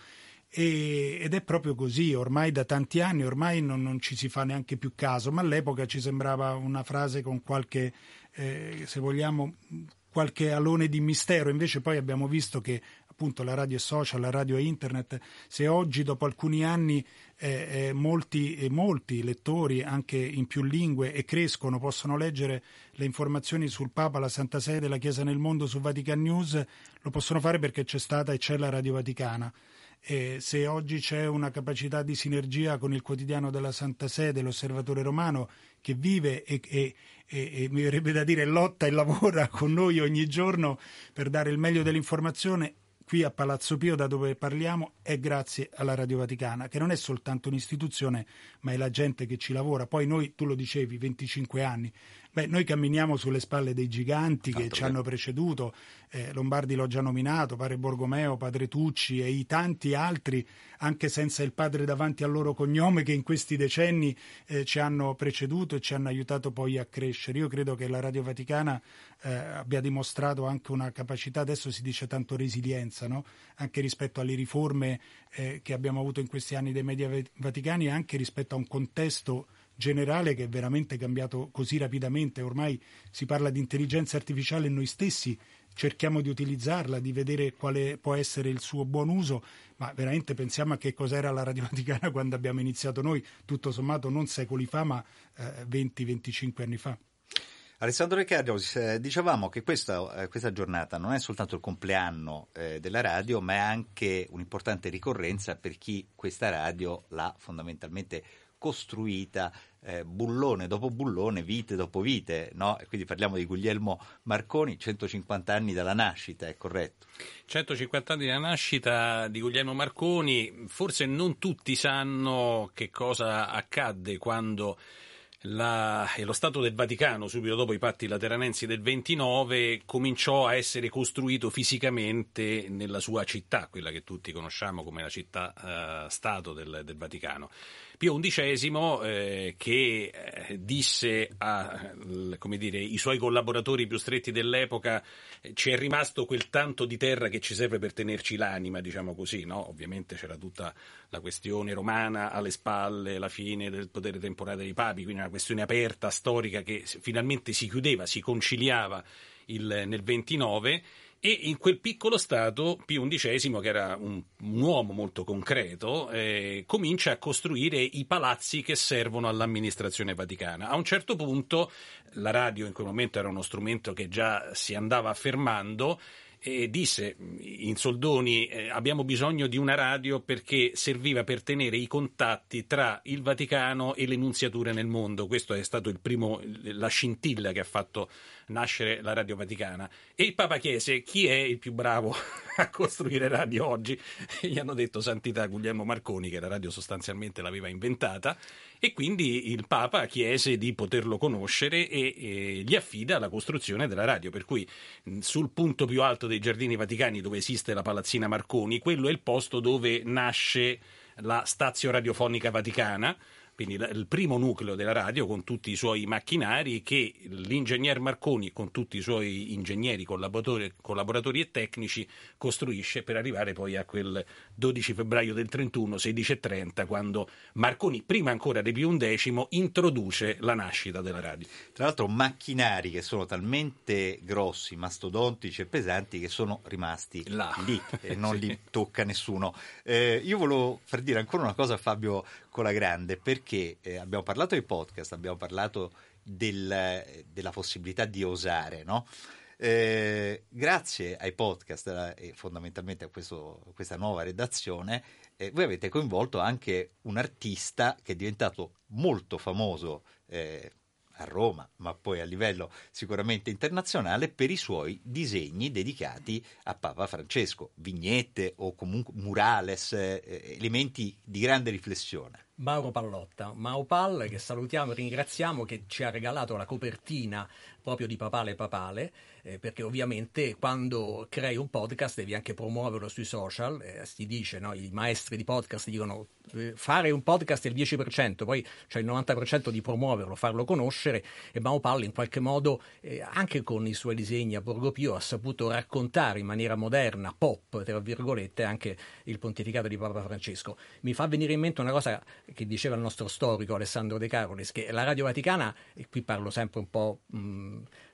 E, ed è proprio così, ormai da tanti anni, ormai non, non, ci si fa neanche più caso, ma all'epoca ci sembrava una frase con qualche, eh, se vogliamo, qualche alone di mistero, invece poi abbiamo visto che appunto la radio è social, la radio è internet, se oggi dopo alcuni anni eh, eh, molti, eh, molti lettori anche in più lingue e crescono, possono leggere le informazioni sul Papa, la Santa Sede, la Chiesa nel mondo su Vatican News, lo possono fare perché c'è stata e c'è la Radio Vaticana. E se oggi c'è una capacità di sinergia con il quotidiano della Santa Sede, l'Osservatore Romano, che vive e, e, e, e, mi verrebbe da dire lotta e lavora con noi ogni giorno per dare il meglio dell'informazione, qui a Palazzo Pio, da dove parliamo, è grazie alla Radio Vaticana, che non è soltanto un'istituzione, ma è la gente che ci lavora. Poi noi, tu lo dicevi, 25 anni, Beh, noi camminiamo sulle spalle dei giganti che Tanto ci hanno preceduto, eh, Lombardi l'ho già nominato, Padre Borgomeo, Padre Tucci e i tanti altri, anche senza il padre davanti al loro cognome, che in questi decenni eh, ci hanno preceduto e ci hanno aiutato poi a crescere. Io credo che la Radio Vaticana eh, abbia dimostrato anche una capacità, adesso si dice tanto resilienza, no? anche rispetto alle riforme eh, che abbiamo avuto in questi anni dei media vaticani e anche rispetto a un contesto generale che è veramente cambiato così rapidamente. Ormai si parla di intelligenza artificiale e noi stessi cerchiamo di utilizzarla, di vedere quale può essere il suo buon uso, ma veramente pensiamo a che cos'era la Radio Vaticana quando abbiamo iniziato noi, tutto sommato non secoli fa, ma eh, 20-25 anni fa. Alessandro Riccardo, dicevamo che questa, eh, questa, giornata non è soltanto il compleanno eh, della radio, ma è anche un'importante ricorrenza per chi questa radio l'ha fondamentalmente costruita eh, bullone dopo bullone, vite dopo vite, no? Quindi parliamo di Guglielmo Marconi, 150 anni dalla nascita, è corretto? 150 anni dalla nascita di Guglielmo Marconi, forse non tutti sanno che cosa accadde quando la, lo Stato del Vaticano, subito dopo i patti lateranensi del 29, cominciò a essere costruito fisicamente nella sua città, quella che tutti conosciamo come la città-stato eh, del, del Vaticano. Pio XI eh, che eh, disse ai suoi collaboratori più stretti dell'epoca eh, ci è rimasto quel tanto di terra che ci serve per tenerci l'anima, diciamo così, no? Ovviamente c'era tutta la questione romana alle spalle, la fine del potere temporale dei papi, quindi una questione aperta, storica che finalmente si chiudeva, si conciliava il, nel 29 e in quel piccolo Stato Pio XI, che era un, un uomo molto concreto, eh, comincia a costruire i palazzi che servono all'amministrazione vaticana. A un certo punto la radio in quel momento era uno strumento che già si andava affermando e disse in soldoni eh, abbiamo bisogno di una radio perché serviva per tenere i contatti tra il Vaticano e le nunziature nel mondo. Questo è stato la scintilla che ha fatto nascere la Radio Vaticana. E il Papa chiese chi è il più bravo a costruire radio oggi. E gli hanno detto Santità Guglielmo Marconi, che la radio sostanzialmente l'aveva inventata, e quindi il Papa chiese di poterlo conoscere e, e gli affida la costruzione della radio. Per cui sul punto più alto dei Giardini Vaticani, dove esiste la Palazzina Marconi, quello è il posto dove nasce la Stazio Radiofonica Vaticana quindi il primo nucleo della radio con tutti i suoi macchinari che l'ingegner Marconi con tutti i suoi ingegneri, collaboratori, collaboratori e tecnici costruisce per arrivare poi a quel 12 febbraio del 31, 16.30, quando Marconi, prima ancora di Pio XI, introduce la nascita della radio. Tra l'altro macchinari che sono talmente grossi, mastodontici e pesanti che sono rimasti Là. lì e non Sì. li tocca nessuno. Eh, io volevo far dire ancora una cosa a Fabio Colagrande perché eh, abbiamo parlato dei podcast, abbiamo parlato del- della possibilità di osare, no? Eh, grazie ai podcast eh, e fondamentalmente a questo- a questa nuova redazione, eh, voi avete coinvolto anche un artista che è diventato molto famoso eh, a Roma, ma poi a livello sicuramente internazionale, per i suoi disegni dedicati a Papa Francesco, vignette o comunque murales, eh, elementi di grande riflessione. Mauro Pallotta, Maupal che salutiamo e ringraziamo che ci ha regalato la copertina proprio di Papale Papale, eh, perché ovviamente quando crei un podcast devi anche promuoverlo sui social, eh, si dice, no? i maestri di podcast dicono eh, fare un podcast è il 10%, poi c'è il 90% di promuoverlo, farlo conoscere e Maupal in qualche modo eh, anche con i suoi disegni a Borgo Pio ha saputo raccontare in maniera moderna, pop, tra virgolette, anche il pontificato di Papa Francesco. Mi fa venire in mente una cosa che diceva il nostro storico Alessandro De Carolis, che la Radio Vaticana, e qui parlo sempre un po' mh,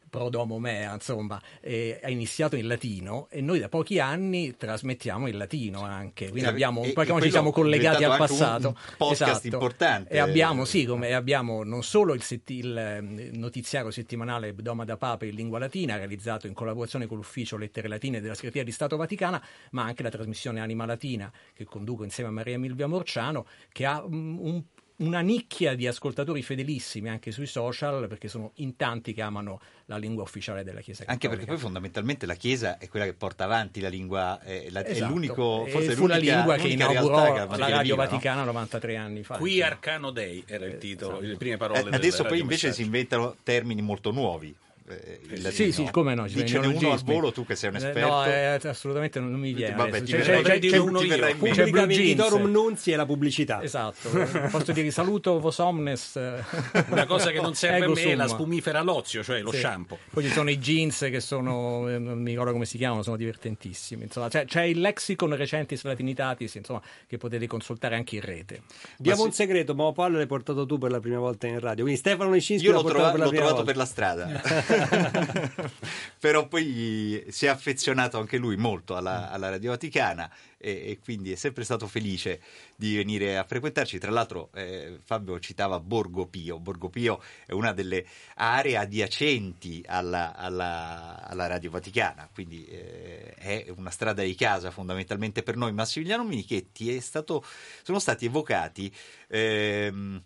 pro domo mea, insomma, eh, ha iniziato in latino e noi da pochi anni trasmettiamo in latino anche, quindi E- abbiamo, e- e ci siamo collegati al passato. un podcast Esatto. importante. E abbiamo, sì, come abbiamo non solo il, setti- il, eh, notiziario settimanale Doma da Papa in lingua latina, realizzato in collaborazione con l'ufficio Lettere Latine della Segreteria di Stato Vaticana, ma anche la trasmissione Anima Latina che conduco insieme a Maria Milvia Morciano, che ha mm, un- una nicchia di ascoltatori fedelissimi anche sui social, perché sono in tanti che amano la lingua ufficiale della Chiesa Cattolica. Anche perché poi fondamentalmente la Chiesa è quella che porta avanti la lingua, è, la- è Esatto. l'unico, E forse è fu la l'unica- lingua che inaugurò realtà che la Radio viva, no? Vaticana 93 anni fa. Qui. Arcano Dei era il titolo, Esatto. le prime parole Eh, adesso poi invece Messaggio. si inventano termini molto nuovi. Eh, il Sì, latino. sì, come no. ci sono Dicene uno al volo, tu che sei un Eh, esperto. No, eh, assolutamente non mi viene. Vabbè, ti C'è- verrà- c'è- ti c'è- verrà in mente. c'è Blue Jeans. Nunzi e la pubblicità. Esatto, posso dire saluto vos omnes. eh, Una cosa che non serve a ego me è la spumifera Lozio, cioè lo Sì. shampoo. Poi ci sono i jeans che sono, eh, non mi ricordo come si chiamano, sono divertentissimi. Insomma, c'è, c'è il lexicon recentis latinitatis, insomma, che potete consultare anche in rete. Ma un segreto, ma Paolo l'hai portato tu per la prima volta in radio. Quindi Stefano Nicinski Io l'ho, portato trova- per la l'ho prima trovato volta. per la strada, però poi si è affezionato anche lui molto alla, alla Radio Vaticana e, e quindi è sempre stato felice di venire a frequentarci. Tra l'altro eh, Fabio citava Borgo Pio, Borgo Pio è una delle aree adiacenti alla, alla- alla Radio Vaticana, quindi eh, è una strada di casa fondamentalmente per noi. Massimiliano Minichetti è stato, sono stati evocati ehm,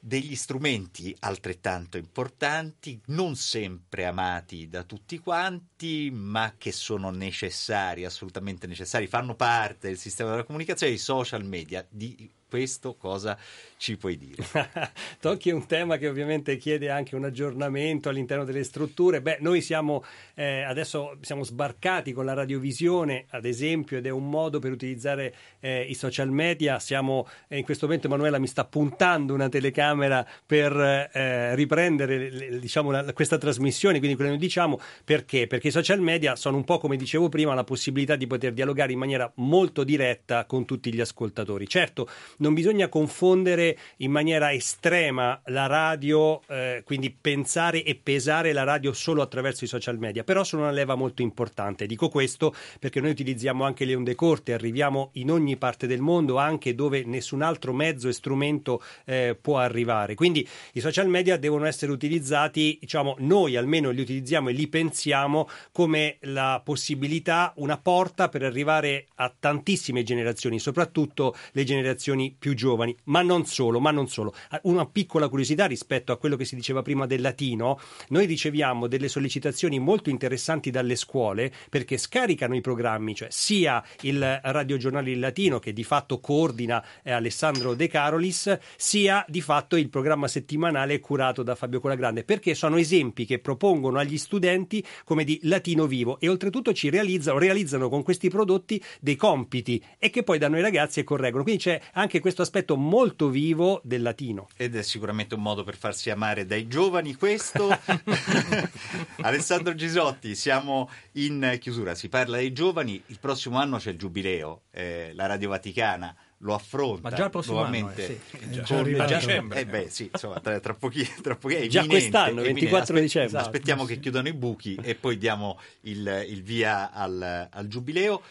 degli strumenti altrettanto importanti, non sempre amati da tutti quanti, ma che sono necessari, assolutamente necessari, fanno parte del sistema della comunicazione, i social media. Di questo cosa ci puoi dire? Tocchi un tema che ovviamente chiede anche un aggiornamento all'interno delle strutture. Beh, noi siamo eh, adesso siamo sbarcati con la radiovisione, ad esempio, ed è un modo per utilizzare eh, i social media. Siamo eh, in questo momento Emanuela mi sta puntando una telecamera per eh, riprendere diciamo, la- questa trasmissione, quindi quello che noi diciamo perché? Perché i social media sono un po' come dicevo prima la possibilità di poter dialogare in maniera molto diretta con tutti gli ascoltatori. Certo, non bisogna confondere in maniera estrema la radio, eh, quindi pensare e pesare la radio solo attraverso i social media, però sono una leva molto importante. Dico questo perché noi utilizziamo anche le onde corte, arriviamo in ogni parte del mondo, anche dove nessun altro mezzo e strumento eh, può arrivare. Quindi i social media devono essere utilizzati, diciamo, noi almeno li utilizziamo e li pensiamo come la possibilità, una porta per arrivare a tantissime generazioni, soprattutto le generazioni più giovani, ma non solo, ma non solo. Una piccola curiosità rispetto a quello che si diceva prima del latino, noi riceviamo delle sollecitazioni molto interessanti dalle scuole perché scaricano i programmi, cioè sia il radiogiornale in latino che di fatto coordina eh, Alessandro De Carolis, sia di fatto il programma settimanale curato da Fabio Colagrande, perché sono esempi che propongono agli studenti come di latino vivo e oltretutto ci realizzano, realizzano con questi prodotti dei compiti e che poi danno ai ragazzi e correggono. Quindi c'è anche anche questo aspetto molto vivo del latino. Ed è sicuramente un modo per farsi amare dai giovani questo. Alessandro Gisotti, siamo in chiusura, si parla dei giovani, il prossimo anno c'è il giubileo, eh, la Radio Vaticana lo affronta Ma già il prossimo nuovamente anno, eh, sì. con- già arrivato. a dicembre. Eh beh, sì, insomma, tra, tra pochi, tra pochi è Già quest'anno, è imminente. 24 Aspe- dicembre. Aspettiamo che chiudano i buchi e poi diamo il, il via al, al giubileo.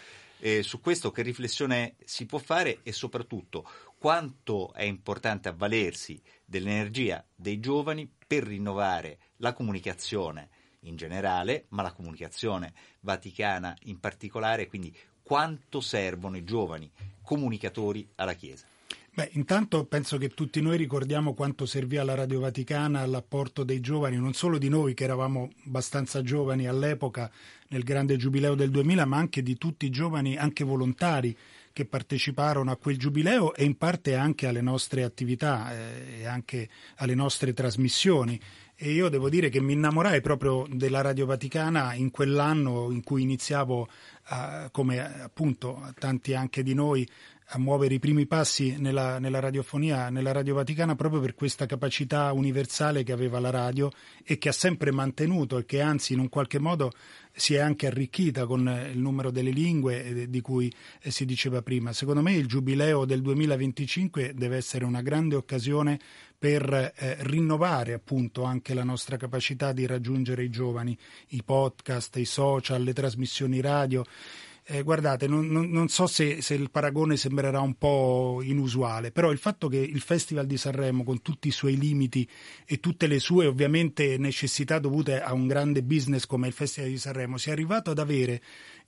Eh, su questo che riflessione si può fare e soprattutto quanto è importante avvalersi dell'energia dei giovani per rinnovare la comunicazione in generale, ma la comunicazione vaticana in particolare, quindi quanto servono i giovani comunicatori alla Chiesa. Beh, intanto penso che tutti noi ricordiamo quanto servì alla Radio Vaticana all'apporto dei giovani, non solo di noi che eravamo abbastanza giovani all'epoca nel grande giubileo del 2000, ma anche di tutti i giovani, anche volontari, che parteciparono a quel giubileo e in parte anche alle nostre attività eh, e anche alle nostre trasmissioni. E io devo dire che mi innamorai proprio della Radio Vaticana in quell'anno in cui iniziavo, a- come appunto tanti anche di noi, a muovere i primi passi nella, nella radiofonia, nella Radio Vaticana, proprio per questa capacità universale che aveva la radio e che ha sempre mantenuto e che anzi in un qualche modo si è anche arricchita con eh, il numero delle lingue eh, di cui eh, si diceva prima. Secondo me il giubileo del 2025 deve essere una grande occasione per eh, rinnovare appunto anche la nostra capacità di raggiungere i giovani, i podcast, i social, le trasmissioni radio. Eh, guardate, non, non- non so se, se il paragone sembrerà un po' inusuale, però il fatto che il Festival di Sanremo, con tutti i suoi limiti e tutte le sue ovviamente necessità dovute a un grande business come il Festival di Sanremo, sia arrivato ad avere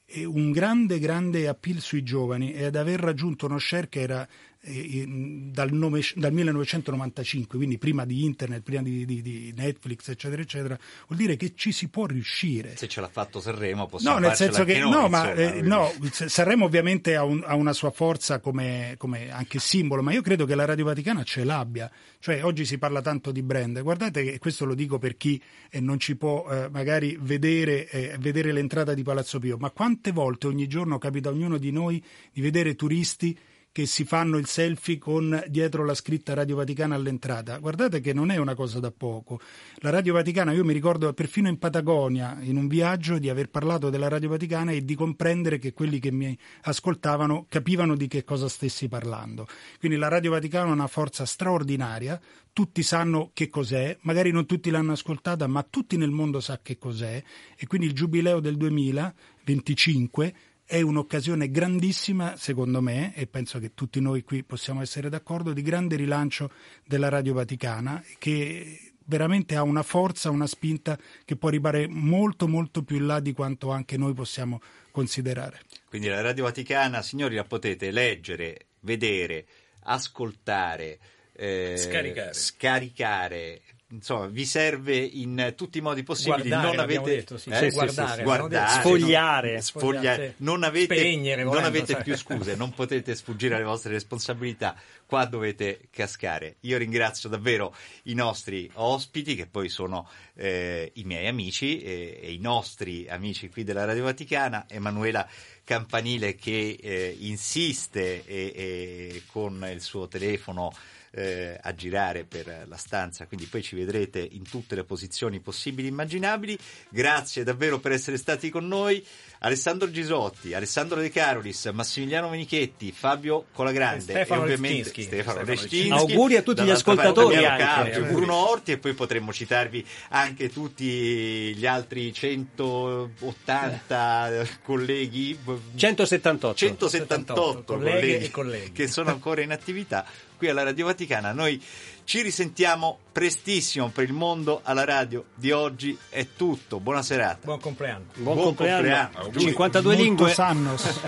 eh, un grande, grande appeal sui giovani e ad aver raggiunto uno share che era dal, nove- dal 1995, quindi prima di internet, prima di, di- di Netflix, eccetera, eccetera, vuol dire che ci si può riuscire. Se ce l'ha fatto Sanremo possiamo No, nel senso che noi, no, ma eh, no, Sanremo ovviamente ha, un- ha una sua forza come, come anche simbolo, ma io credo che la Radio Vaticana ce l'abbia. Cioè, oggi si parla tanto di brand. Guardate che questo lo dico per chi eh, non ci può eh, magari vedere, eh, vedere l'entrata di Palazzo Pio, ma quante volte ogni giorno capita a ognuno di noi di vedere turisti che si fanno il selfie con dietro la scritta Radio Vaticana all'entrata. Guardate che non è una cosa da poco. La Radio Vaticana, io mi ricordo perfino in Patagonia, in un viaggio, di aver parlato della Radio Vaticana e di comprendere che quelli che mi ascoltavano capivano di che cosa stessi parlando. Quindi la Radio Vaticana ha una forza straordinaria, tutti sanno che cos'è, magari non tutti l'hanno ascoltata, ma tutti nel mondo sa che cos'è e quindi il giubileo del 2025 è un'occasione grandissima, secondo me, e penso che tutti noi qui possiamo essere d'accordo, di grande rilancio della Radio Vaticana, che veramente ha una forza, una spinta che può arrivare molto, molto più in là di quanto anche noi possiamo considerare. Quindi la Radio Vaticana, signori, la potete leggere, vedere, ascoltare, eh, Scaricare. scaricare. Insomma, vi serve in tutti i modi possibili. Guardare, non avete detto, sì. eh, guardare, sì, guardare. Sfogliare. non- sfogliare. Non avete, spegnere, non avete sai. più scuse, non potete sfuggire alle vostre responsabilità. Qua dovete cascare. Io ringrazio davvero i nostri ospiti, che poi sono eh, i miei amici e, e i nostri amici qui della Radio Vaticana, Emanuela Campanile che eh, insiste e- e con il suo telefono eh, a girare per la stanza, quindi poi ci vedrete in tutte le posizioni possibili e immaginabili. Grazie davvero per essere stati con noi. Alessandro Gisotti, Alessandro De Carolis, Massimiliano Menichetti, Fabio Colagrande Stefano e ovviamente Leszczynski. Stefano Leszczynski. Auguri a tutti gli ascoltatori. Carpio. Bruno Orti e poi potremmo citarvi anche tutti gli altri 180 colleghi 178. 178 colleghe colleghi, e colleghi. che sono ancora in attività qui alla Radio Vaticana. Noi ci risentiamo prestissimo per il mondo alla radio di oggi. È tutto. Buona serata. Buon compleanno. Buon, Buon compleanno. compleanno. 52 Molto lingue. sannos.